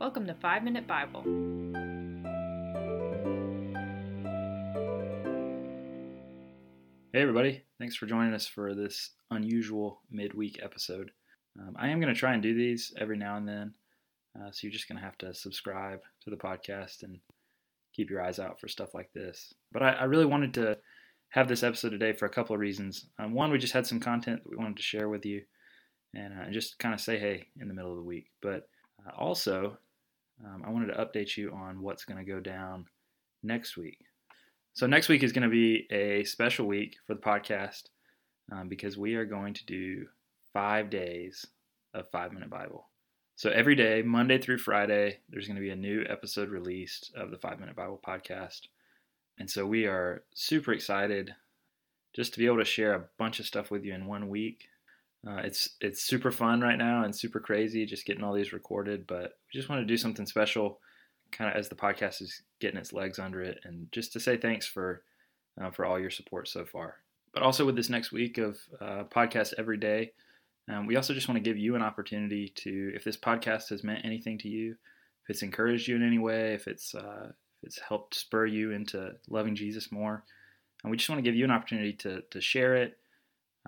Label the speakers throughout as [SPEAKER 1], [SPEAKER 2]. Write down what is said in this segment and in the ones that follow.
[SPEAKER 1] Welcome to 5 Minute Bible.
[SPEAKER 2] Hey, everybody. Thanks for joining us for this unusual midweek episode. Um, I am going to try and do these every now and then. Uh, so you're just going to have to subscribe to the podcast and keep your eyes out for stuff like this. But I, I really wanted to have this episode today for a couple of reasons. Um, one, we just had some content that we wanted to share with you and uh, just kind of say hey in the middle of the week. But uh, also, um, I wanted to update you on what's going to go down next week. So, next week is going to be a special week for the podcast um, because we are going to do five days of Five Minute Bible. So, every day, Monday through Friday, there's going to be a new episode released of the Five Minute Bible podcast. And so, we are super excited just to be able to share a bunch of stuff with you in one week. Uh, it's it's super fun right now and super crazy just getting all these recorded, but we just want to do something special, kind of as the podcast is getting its legs under it, and just to say thanks for uh, for all your support so far. But also with this next week of uh, podcast every day, um, we also just want to give you an opportunity to, if this podcast has meant anything to you, if it's encouraged you in any way, if it's uh, if it's helped spur you into loving Jesus more, and we just want to give you an opportunity to to share it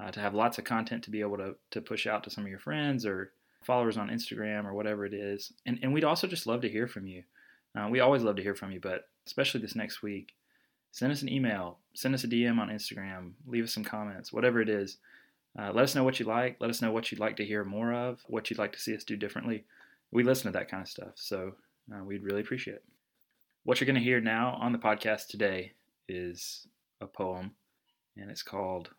[SPEAKER 2] uh, to have lots of content to be able to, to push out to some of your friends or followers on Instagram or whatever it is. And, and we'd also just love to hear from you. Uh, we always love to hear from you, but especially this next week, send us an email, send us a DM on Instagram, leave us some comments, whatever it is. Uh, let us know what you like. Let us know what you'd like to hear more of, what you'd like to see us do differently. We listen to that kind of stuff, so uh, we'd really appreciate it. What you're going to hear now on the podcast today is a poem, and it's called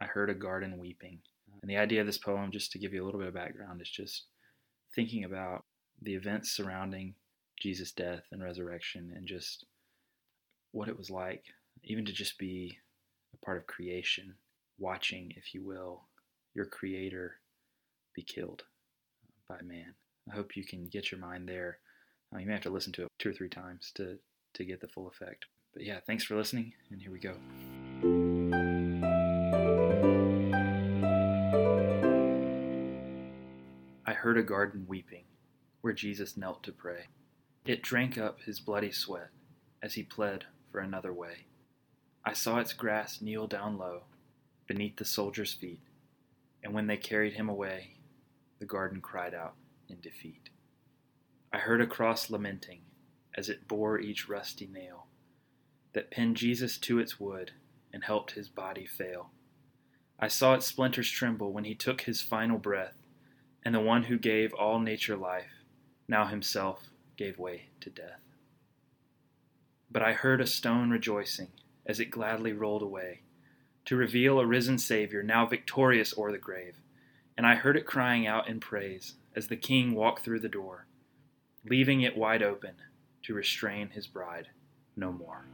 [SPEAKER 2] I heard a garden weeping. And the idea of this poem, just to give you a little bit of background, is just thinking about the events surrounding Jesus' death and resurrection and just what it was like, even to just be a part of creation, watching, if you will, your creator be killed by man. I hope you can get your mind there. Uh, you may have to listen to it two or three times to, to get the full effect. But yeah, thanks for listening, and here we go. Heard a garden weeping, where Jesus knelt to pray. It drank up his bloody sweat as he pled for another way. I saw its grass kneel down low beneath the soldiers' feet, and when they carried him away, the garden cried out in defeat. I heard a cross lamenting as it bore each rusty nail that pinned Jesus to its wood and helped his body fail. I saw its splinters tremble when he took his final breath and the one who gave all nature life, now himself gave way to death. But I heard a stone rejoicing as it gladly rolled away, to reveal a risen Savior, now victorious o'er the grave. And I heard it crying out in praise as the King walked through the door, leaving it wide open to restrain his bride no more.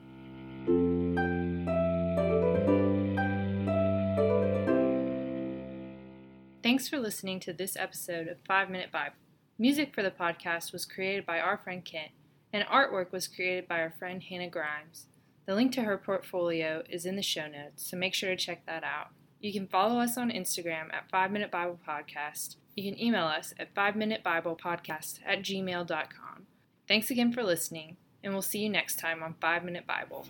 [SPEAKER 1] Thanks for listening to this episode of 5 Minute Bible. Music for the podcast was created by our friend Kent, and artwork was created by our friend Hannah Grimes. The link to her portfolio is in the show notes, so make sure to check that out. You can follow us on Instagram at 5 Minute Bible Podcast. You can email us at 5 Minute Bible Podcast at gmail.com. Thanks again for listening, and we'll see you next time on 5 Minute Bible.